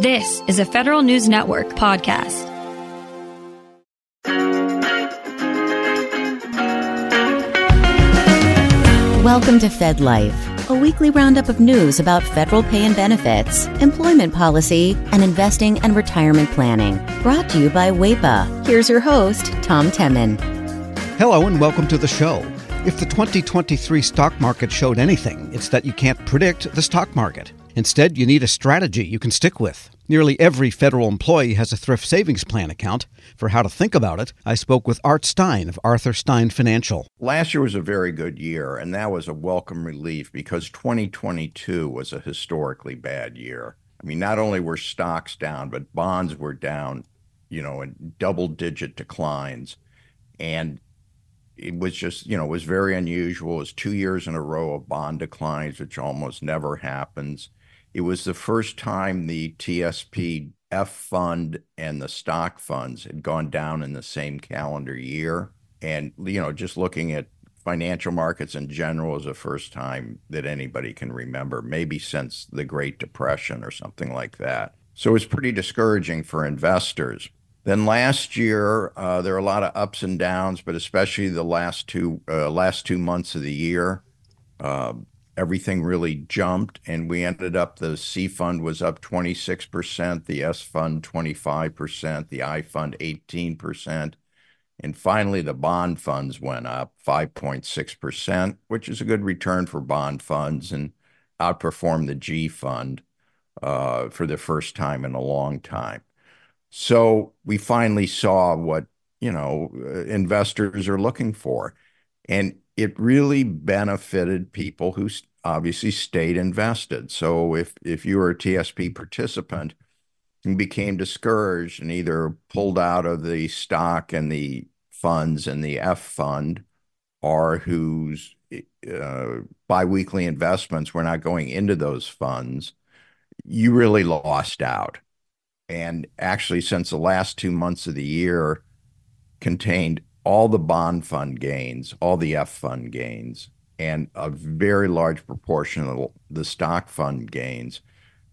This is a Federal News Network podcast. Welcome to Fed Life, a weekly roundup of news about federal pay and benefits, employment policy, and investing and retirement planning. Brought to you by WAEPA. Here's your host, Tom Temin. Hello, and welcome to the show. If the 2023 stock market showed anything, it's that you can't predict the stock market. Instead, you need a strategy you can stick with. Nearly every federal employee has a thrift savings plan account. For how to think about it, I spoke with Art Stein of Arthur Stein Financial. Last year was a very good year, and that was a welcome relief because 2022 was a historically bad year. I mean, not only were stocks down, but bonds were down, you know, in double digit declines. And it was just, you know, it was very unusual. It was two years in a row of bond declines, which almost never happens. It was the first time the TSP F fund and the stock funds had gone down in the same calendar year. And, you know, just looking at financial markets in general is the first time that anybody can remember, maybe since the Great Depression or something like that. So it was pretty discouraging for investors. Then last year, uh, there were a lot of ups and downs, but especially the last two uh, last two months of the year. Uh, everything really jumped and we ended up the C fund was up 26%, the S fund 25%, the I fund 18%, and finally the bond funds went up 5.6%, which is a good return for bond funds and outperformed the G fund uh, for the first time in a long time. So we finally saw what, you know, investors are looking for. And it really benefited people who obviously stayed invested. So if if you were a TSP participant and became discouraged and either pulled out of the stock and the funds and the F fund, or whose uh, biweekly investments were not going into those funds, you really lost out. And actually, since the last two months of the year contained all the bond fund gains, all the F fund gains, and a very large proportion of the stock fund gains,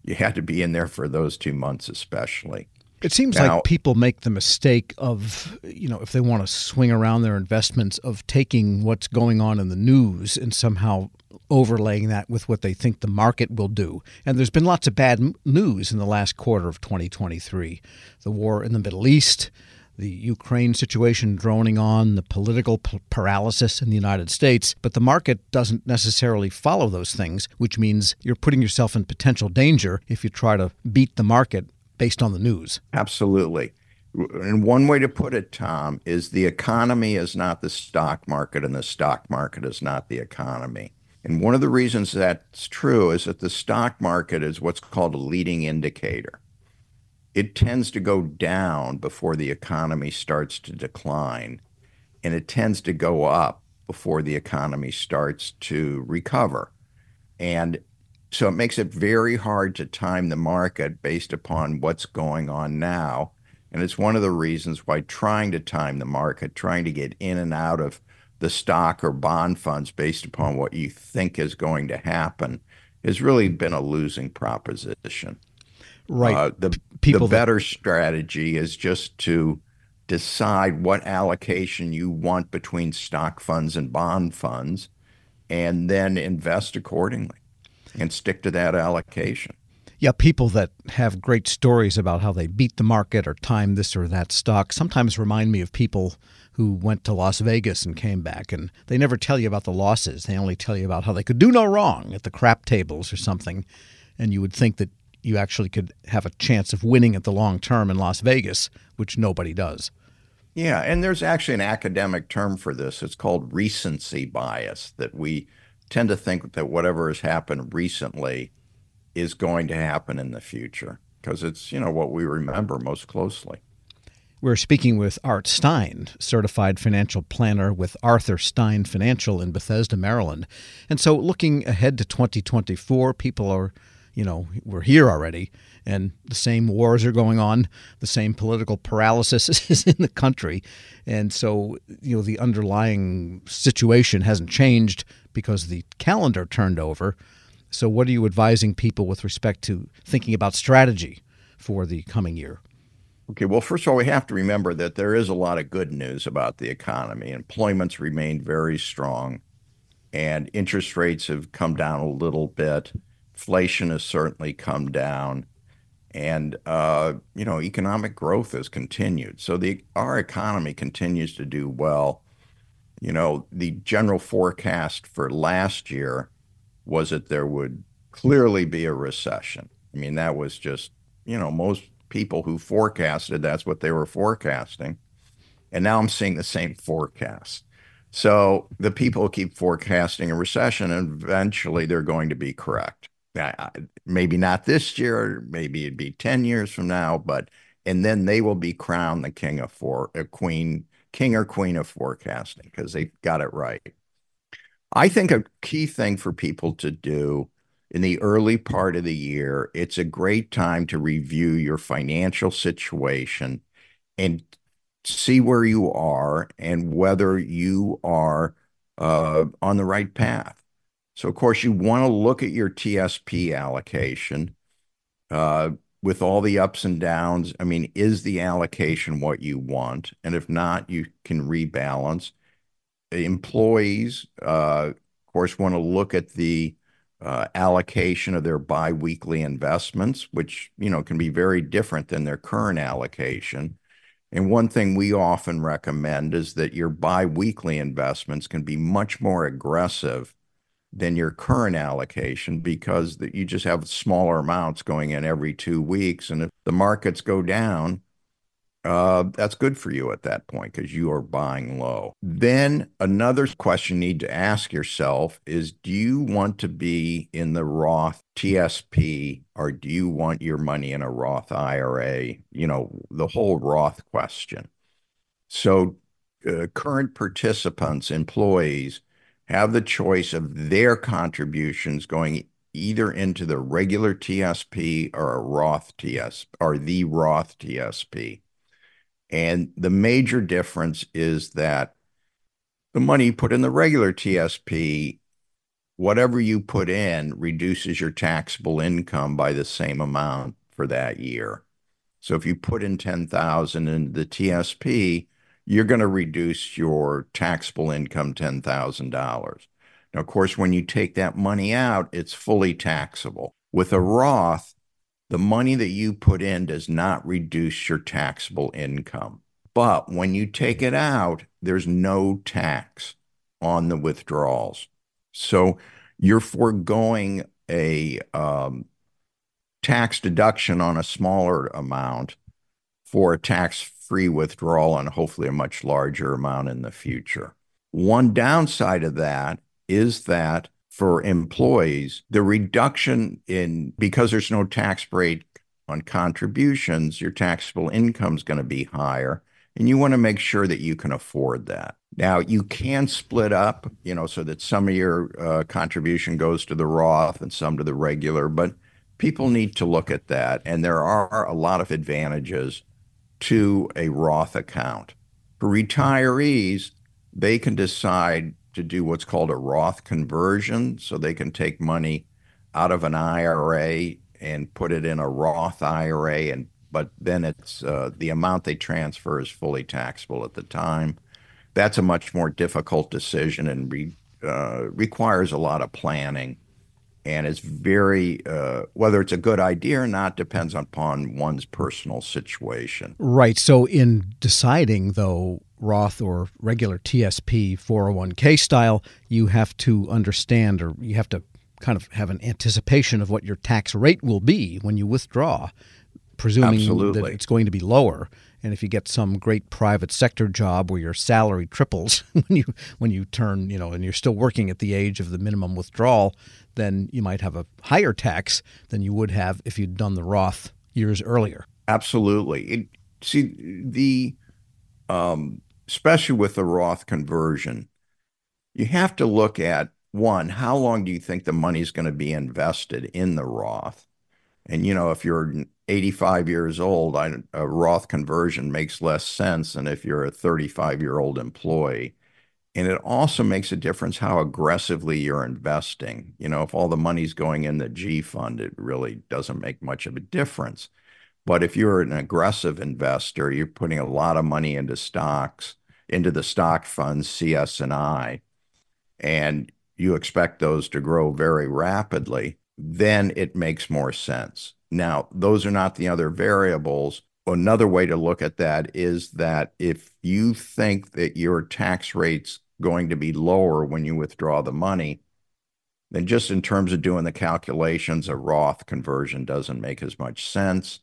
you had to be in there for those two months, especially. It seems now, like people make the mistake of, you know, if they want to swing around their investments, of taking what's going on in the news and somehow overlaying that with what they think the market will do. And there's been lots of bad news in the last quarter of 2023 the war in the Middle East, the Ukraine situation droning on, the political p- paralysis in the United States, but the market doesn't necessarily follow those things, which means you're putting yourself in potential danger if you try to beat the market based on the news. Absolutely. And one way to put it, Tom, is the economy is not the stock market, and the stock market is not the economy. And one of the reasons that's true is that the stock market is what's called a leading indicator it tends to go down before the economy starts to decline, and it tends to go up before the economy starts to recover. And so it makes it very hard to time the market based upon what's going on now. And it's one of the reasons why trying to time the market, trying to get in and out of the stock or bond funds based upon what you think is going to happen, has really been a losing proposition. Right. Uh, the People the better that... strategy is just to decide what allocation you want between stock funds and bond funds and then invest accordingly and stick to that allocation. Yeah, people that have great stories about how they beat the market or time this or that stock sometimes remind me of people who went to Las Vegas and came back, and they never tell you about the losses. They only tell you about how they could do no wrong at the crap tables or something. And you would think that you actually could have a chance of winning at the long term in Las Vegas, which nobody does. Yeah, and there's actually an academic term for this. It's called recency bias, that we tend to think that whatever has happened recently is going to happen in the future because it's, you know, what we remember most closely. We're speaking with Art Stein, certified financial planner with Arthur Stein Financial in Bethesda, Maryland. And so looking ahead to 2024, people are you know, we're here already, and the same wars are going on, the same political paralysis is in the country, and so you know the underlying situation hasn't changed because the calendar turned over. So, what are you advising people with respect to thinking about strategy for the coming year? Okay, well, first of all, we have to remember that there is a lot of good news about the economy. Employment's remained very strong, and interest rates have come down a little bit. Inflation has certainly come down, and uh, you know, economic growth has continued. So the our economy continues to do well. You know, the general forecast for last year was that there would clearly be a recession. I mean, that was just you know most people who forecasted that's what they were forecasting. And now I'm seeing the same forecast. So the people keep forecasting a recession, and eventually they're going to be correct. Maybe not this year, maybe it'd be 10 years from now, but and then they will be crowned the king of for a queen, king or queen of forecasting because they got it right. I think a key thing for people to do in the early part of the year, it's a great time to review your financial situation and see where you are and whether you are uh, on the right path. So, of course, you want to look at your TSP allocation uh, with all the ups and downs. I mean, is the allocation what you want? And if not, you can rebalance. Employees, uh, of course, want to look at the uh, allocation of their biweekly investments, which you know can be very different than their current allocation. And one thing we often recommend is that your biweekly investments can be much more aggressive than your current allocation because that you just have smaller amounts going in every two weeks. And if the markets go down, uh, that's good for you at that point because you are buying low. Then another question you need to ask yourself is do you want to be in the Roth TSP or do you want your money in a Roth IRA? You know, the whole Roth question. So, uh, current participants, employees, have the choice of their contributions going either into the regular TSP or a Roth TSP or the Roth TSP. And the major difference is that the money you put in the regular TSP, whatever you put in reduces your taxable income by the same amount for that year. So if you put in 10,000 in the TSP, you're going to reduce your taxable income $10,000. Now, of course, when you take that money out, it's fully taxable. With a Roth, the money that you put in does not reduce your taxable income. But when you take it out, there's no tax on the withdrawals. So you're foregoing a um, tax deduction on a smaller amount for a tax free withdrawal and hopefully a much larger amount in the future. One downside of that is that for employees, the reduction in because there's no tax break on contributions, your taxable income is going to be higher. And you want to make sure that you can afford that. Now, you can split up, you know, so that some of your uh, contribution goes to the Roth and some to the regular, but people need to look at that. And there are a lot of advantages to a Roth account. For retirees, they can decide to do what's called a Roth conversion. So they can take money out of an IRA and put it in a Roth IRA, and but then it's uh, the amount they transfer is fully taxable at the time. That's a much more difficult decision and re, uh, requires a lot of planning, and it's very uh, whether it's a good idea or not depends upon one's personal situation. Right. So in deciding though Roth or regular TSP 401k style, you have to understand or you have to kind of have an anticipation of what your tax rate will be when you withdraw, presuming Absolutely. that it's going to be lower. And if you get some great private sector job where your salary triples when you when you turn, you know, and you're still working at the age of the minimum withdrawal, then you might have a higher tax than you would have if you'd done the Roth years earlier. Absolutely. It, see the um, especially with the Roth conversion, you have to look at one, how long do you think the money is going to be invested in the Roth? And, you know, if you're 85 years old, I, a Roth conversion makes less sense than if you're a 35 year old employee. And it also makes a difference how aggressively you're investing. You know, if all the money's going in the G fund, it really doesn't make much of a difference. But if you're an aggressive investor, you're putting a lot of money into stocks, into the stock funds, CS&I, and you expect those to grow very rapidly, then it makes more sense. Now, those are not the other variables. Another way to look at that is that if you think that your tax rate's going to be lower when you withdraw the money, then just in terms of doing the calculations, a Roth conversion doesn't make as much sense.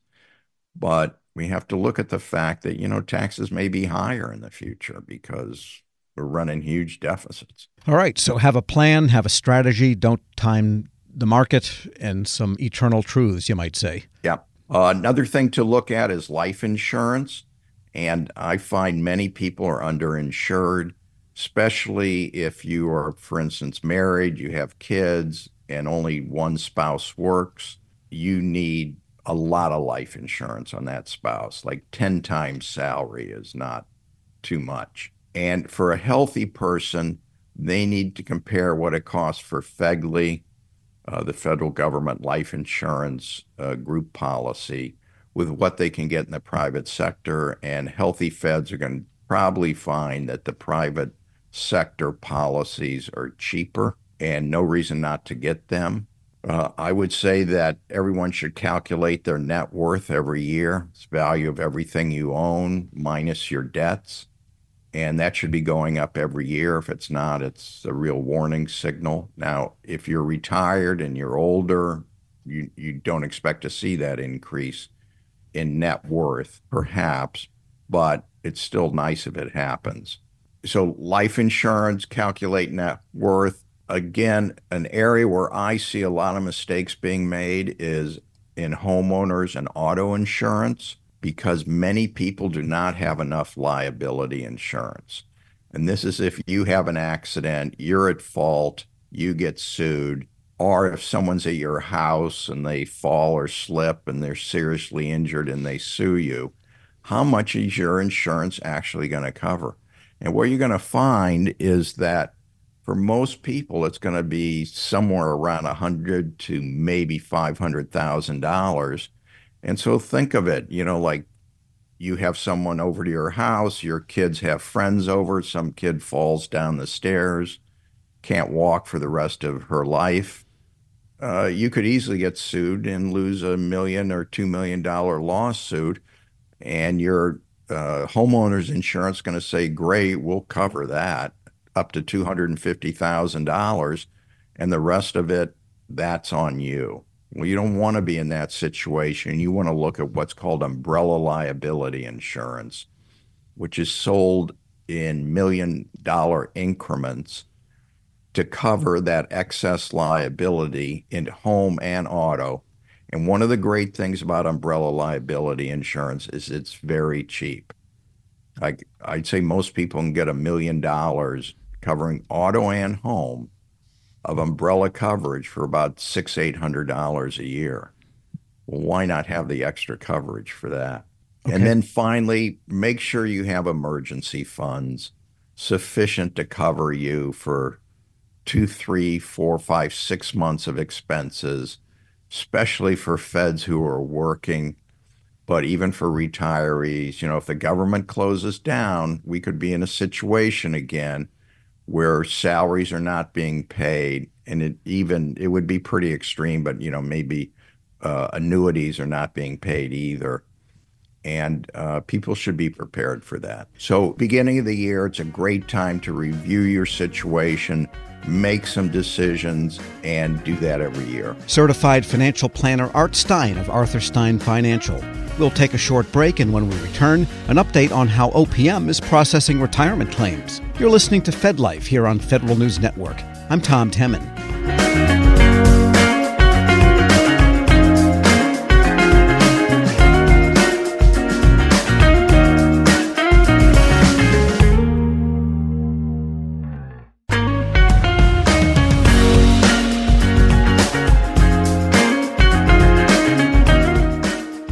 But we have to look at the fact that, you know, taxes may be higher in the future because we're running huge deficits. All right. So have a plan, have a strategy, don't time the market, and some eternal truths, you might say. Yeah. Uh, another thing to look at is life insurance. And I find many people are underinsured, especially if you are, for instance, married, you have kids, and only one spouse works. You need a lot of life insurance on that spouse. Like 10 times salary is not too much. And for a healthy person, they need to compare what it costs for FEGLI, uh, the federal government life insurance uh, group policy, with what they can get in the private sector. And healthy feds are going to probably find that the private sector policies are cheaper and no reason not to get them. Uh, I would say that everyone should calculate their net worth every year. It's value of everything you own minus your debts. And that should be going up every year. If it's not, it's a real warning signal. Now, if you're retired and you're older, you, you don't expect to see that increase in net worth, perhaps, but it's still nice if it happens. So, life insurance, calculate net worth, again, an area where I see a lot of mistakes being made is in homeowners and auto insurance because many people do not have enough liability insurance. And this is if you have an accident, you're at fault, you get sued, or if someone's at your house and they fall or slip and they're seriously injured and they sue you, how much is your insurance actually going to cover? And what you're going to find is that for most people, it's going to be somewhere around a hundred to maybe five hundred thousand dollars. And so think of it, you know, like you have someone over to your house, your kids have friends over, some kid falls down the stairs, can't walk for the rest of her life. Uh, you could easily get sued and lose a million or two million dollar lawsuit, and your uh, homeowner's insurance going to say, "Great, we'll cover that." up to $250,000 and the rest of it, that's on you. Well, you don't want to be in that situation. You want to look at what's called umbrella liability insurance, which is sold in million dollar increments to cover that excess liability in home and auto. And one of the great things about umbrella liability insurance is it's very cheap. Like I'd say most people can get a million dollars covering auto and home of umbrella coverage for about six, eight hundred dollars a year. Well, why not have the extra coverage for that? Okay. And then finally, make sure you have emergency funds sufficient to cover you for two, three, four, five, six months of expenses, especially for feds who are working, but even for retirees. You know, if the government closes down, we could be in a situation again where salaries are not being paid, and it even it would be pretty extreme, but you know maybe uh, annuities are not being paid either, and uh, people should be prepared for that. So, beginning of the year, it's a great time to review your situation. Make some decisions and do that every year. Certified financial planner Art Stein of Arthur Stein Financial. We'll take a short break, and when we return, an update on how OPM is processing retirement claims. You're listening to Fed Life here on Federal News Network. I'm Tom Temin.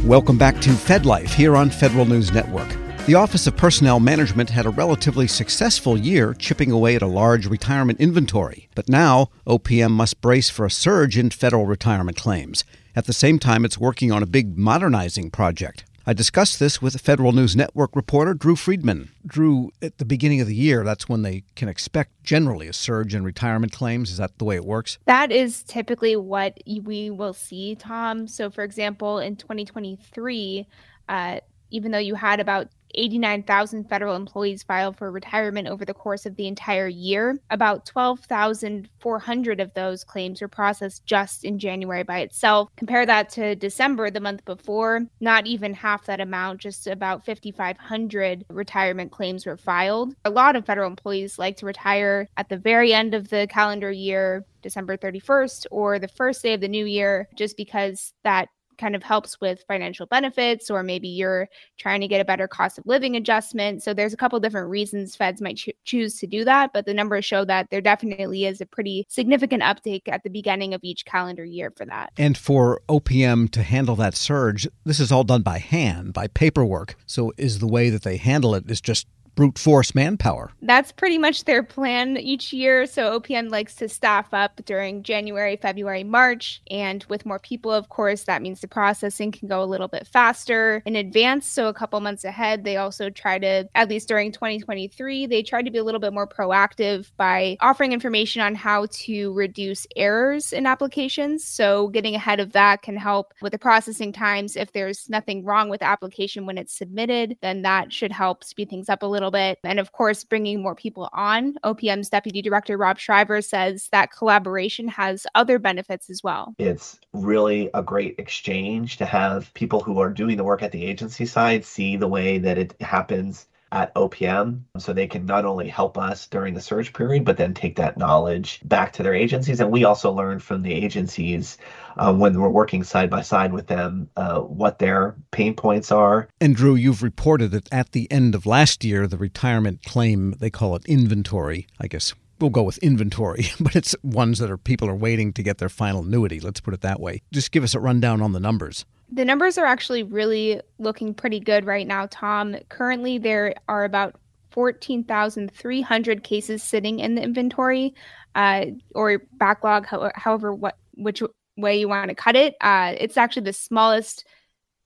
Welcome back to Fed Life here on Federal News Network. The Office of Personnel Management had a relatively successful year chipping away at a large retirement inventory, but now OPM must brace for a surge in federal retirement claims. At the same time, it's working on a big modernizing project. I discussed this with Federal News Network reporter Drew Friedman. Drew, at the beginning of the year, that's when they can expect generally a surge in retirement claims. Is that the way it works? That is typically what we will see, Tom. So, for example, in 2023, uh, even though you had about 89,000 federal employees filed for retirement over the course of the entire year. About 12,400 of those claims were processed just in January by itself. Compare that to December, the month before, not even half that amount, just about 5,500 retirement claims were filed. A lot of federal employees like to retire at the very end of the calendar year. December 31st or the first day of the new year, just because that kind of helps with financial benefits, or maybe you're trying to get a better cost of living adjustment. So there's a couple different reasons feds might cho- choose to do that, but the numbers show that there definitely is a pretty significant uptake at the beginning of each calendar year for that. And for OPM to handle that surge, this is all done by hand, by paperwork. So is the way that they handle it is just brute force manpower. That's pretty much their plan each year. So OPM likes to staff up during January, February, March. And with more people, of course, that means the processing can go a little bit faster in advance. So a couple months ahead, they also try to, at least during 2023, they tried to be a little bit more proactive by offering information on how to reduce errors in applications. So getting ahead of that can help with the processing times. If there's nothing wrong with the application when it's submitted, then that should help speed things up a little little bit. And of course, bringing more people on. OPM's Deputy Director Rob Shriver says that collaboration has other benefits as well. It's really a great exchange to have people who are doing the work at the agency side see the way that it happens at OPM so they can not only help us during the search period, but then take that knowledge back to their agencies. And we also learn from the agencies uh, when we're working side by side with them uh, what their pain points are. And Drew, you've reported that at the end of last year, the retirement claim, they call it inventory, I guess we'll go with inventory, but it's ones that are people are waiting to get their final annuity. Let's put it that way. Just give us a rundown on the numbers. The numbers are actually really looking pretty good right now, Tom. Currently, there are about 14,300 cases sitting in the inventory uh, or backlog, however, what which way you want to cut it. Uh, it's actually the smallest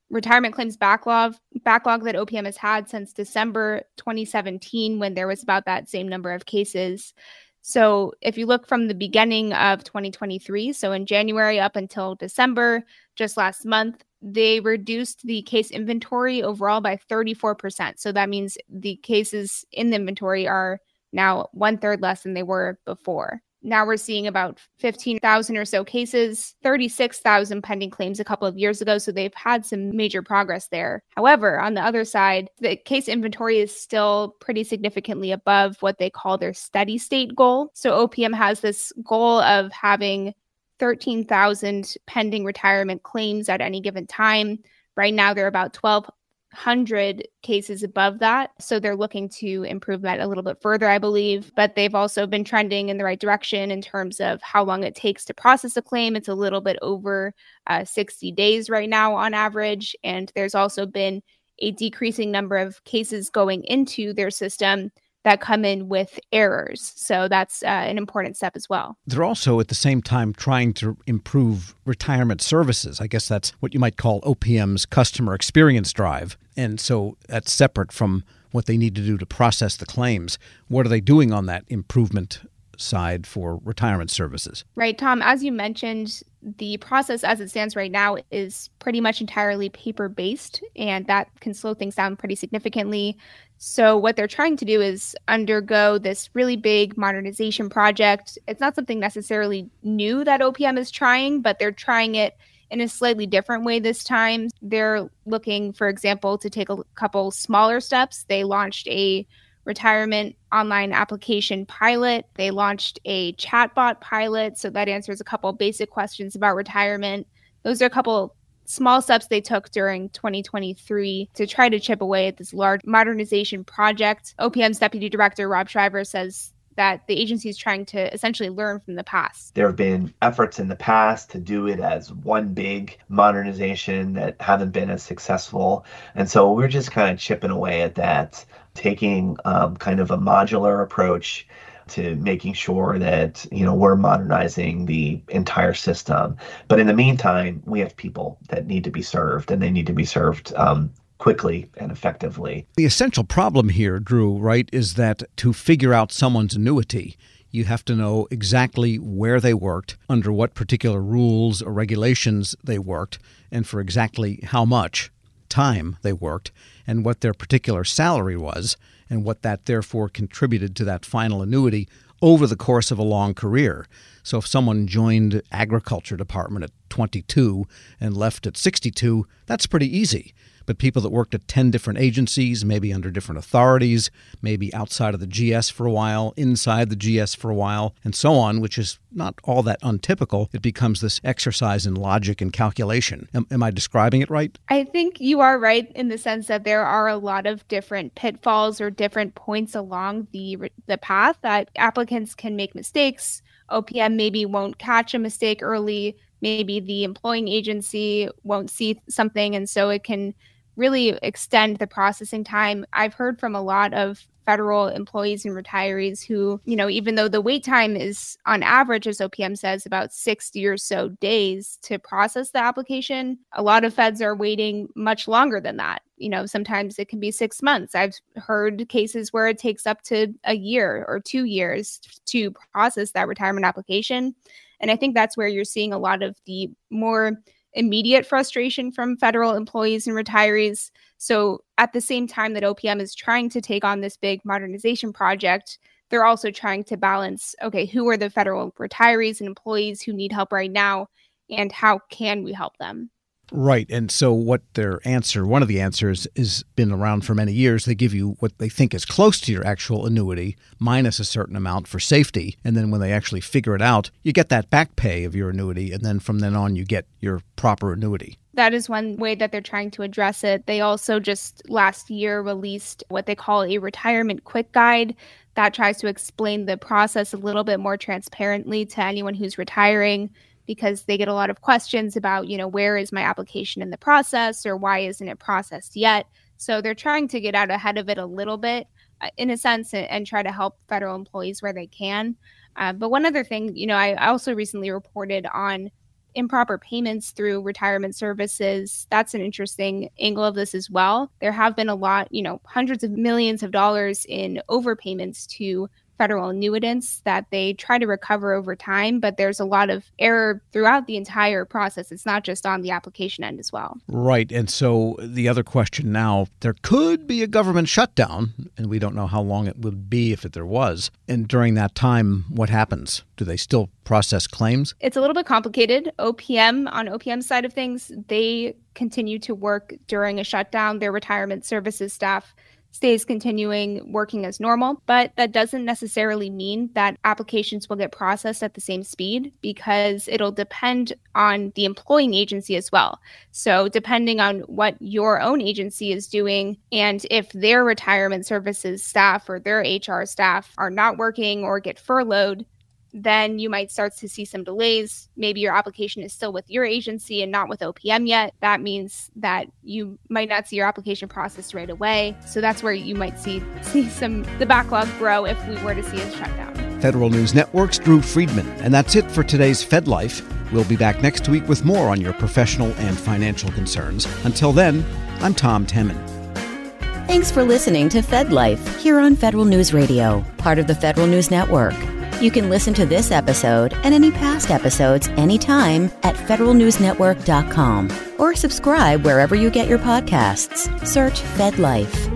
retirement claims backlog backlog that OPM has had since December 2017, when there was about that same number of cases. So if you look from the beginning of 2023, so in January up until December, just last month, they reduced the case inventory overall by 34%. So that means the cases in the inventory are now one third less than they were before. Now we're seeing about 15,000 or so cases, 36,000 pending claims a couple of years ago. So they've had some major progress there. However, on the other side, the case inventory is still pretty significantly above what they call their steady state goal. So OPM has this goal of having 13,000 pending retirement claims at any given time. Right now, they're about 12 100 cases above that. So they're looking to improve that a little bit further, I believe. But they've also been trending in the right direction in terms of how long it takes to process a claim. It's a little bit over uh, 60 days right now on average. And there's also been a decreasing number of cases going into their system that come in with errors. So that's uh, an important step as well. They're also at the same time trying to improve retirement services. I guess that's what you might call OPM's customer experience drive. And so that's separate from what they need to do to process the claims. What are they doing on that improvement side for retirement services? Right, Tom. As you mentioned, the process as it stands right now is pretty much entirely paper based, and that can slow things down pretty significantly. So, what they're trying to do is undergo this really big modernization project. It's not something necessarily new that OPM is trying, but they're trying it in a slightly different way this time. They're looking, for example, to take a couple smaller steps. They launched a retirement online application pilot. They launched a chatbot pilot. So that answers a couple basic questions about retirement. Those are a couple small steps they took during 2023 to try to chip away at this large modernization project. OPM's deputy director, Rob Shriver, says that the agency is trying to essentially learn from the past. There have been efforts in the past to do it as one big modernization that haven't been as successful. And so we're just kind of chipping away at that taking um, kind of a modular approach to making sure that you know we're modernizing the entire system. But in the meantime, we have people that need to be served, and they need to be served um, quickly and effectively. The essential problem here, Drew, right, is that to figure out someone's annuity, you have to know exactly where they worked, under what particular rules or regulations they worked, and for exactly how much time they worked, and what their particular salary was, and what that therefore contributed to that final annuity over the course of a long career. So if someone joined agriculture department at 22 and left at 62, that's pretty easy but people that worked at 10 different agencies, maybe under different authorities, maybe outside of the GS for a while, inside the GS for a while, and so on, which is not all that untypical. It becomes this exercise in logic and calculation. Am, am I describing it right? I think you are right in the sense that there are a lot of different pitfalls or different points along the the path that applicants can make mistakes. OPM maybe won't catch a mistake early. Maybe the employing agency won't see something, and so it can really extend the processing time. I've heard from a lot of federal employees and retirees who, you know, even though the wait time is on average, as OPM says, about 60 or so days to process the application, a lot of feds are waiting much longer than that. You know, sometimes it can be six months. I've heard cases where it takes up to a year or two years to process that retirement application. And I think that's where you're seeing a lot of the more immediate frustration from federal employees and retirees. So, at the same time that OPM is trying to take on this big modernization project, they're also trying to balance okay, who are the federal retirees and employees who need help right now, and how can we help them? Right. And so, what their answer, one of the answers, has been around for many years. They give you what they think is close to your actual annuity minus a certain amount for safety. And then when they actually figure it out, you get that back pay of your annuity. And then from then on, you get your proper annuity. That is one way that they're trying to address it. They also just last year released what they call a retirement quick guide that tries to explain the process a little bit more transparently to anyone who's retiring because they get a lot of questions about, you know, where is my application in the process or why isn't it processed yet? So they're trying to get out ahead of it a little bit uh, in a sense and, and, try to help federal employees where they can. Uh, but one other thing, you know, I also recently reported on improper payments through retirement services. That's an interesting angle of this as well. There have been a lot, you know, hundreds of millions of dollars in overpayments to federal annuitants that they try to recover over time, but there's a lot of error throughout the entire process. It's not just on the application end as well. Right. And so the other question now there could be a government shutdown, and we don't know how long it would be if there was. And during that time, what happens? Do they still process claims? It's a little bit complicated. OPM, on OPM side of things, they continue to work during a shutdown. Their retirement services staff stays continuing working as normal. But that doesn't necessarily mean that applications will get processed at the same speed because it'll depend on the employing agency as well. So, depending on what your own agency is doing, and if their retirement services staff or their HR staff are not working or get furloughed, then you might start to see some delays. Maybe your application is still with your agency and not with OPM yet. That means that you might not see your application processed right away. So that's where you might see see some the backlog grow if we were to see a shutdown. Federal News Network's Drew Friedman. And that's it for today's Fed Life. We'll be back next week with more on your professional and financial concerns. Until then, I'm Tom Temin. Thanks for listening to Fed Life here on Federal News Radio, part of the Federal News Network. You can listen to this episode and any past episodes anytime at federalnewsnetwork.com or subscribe wherever you get your podcasts. Search Fed Life.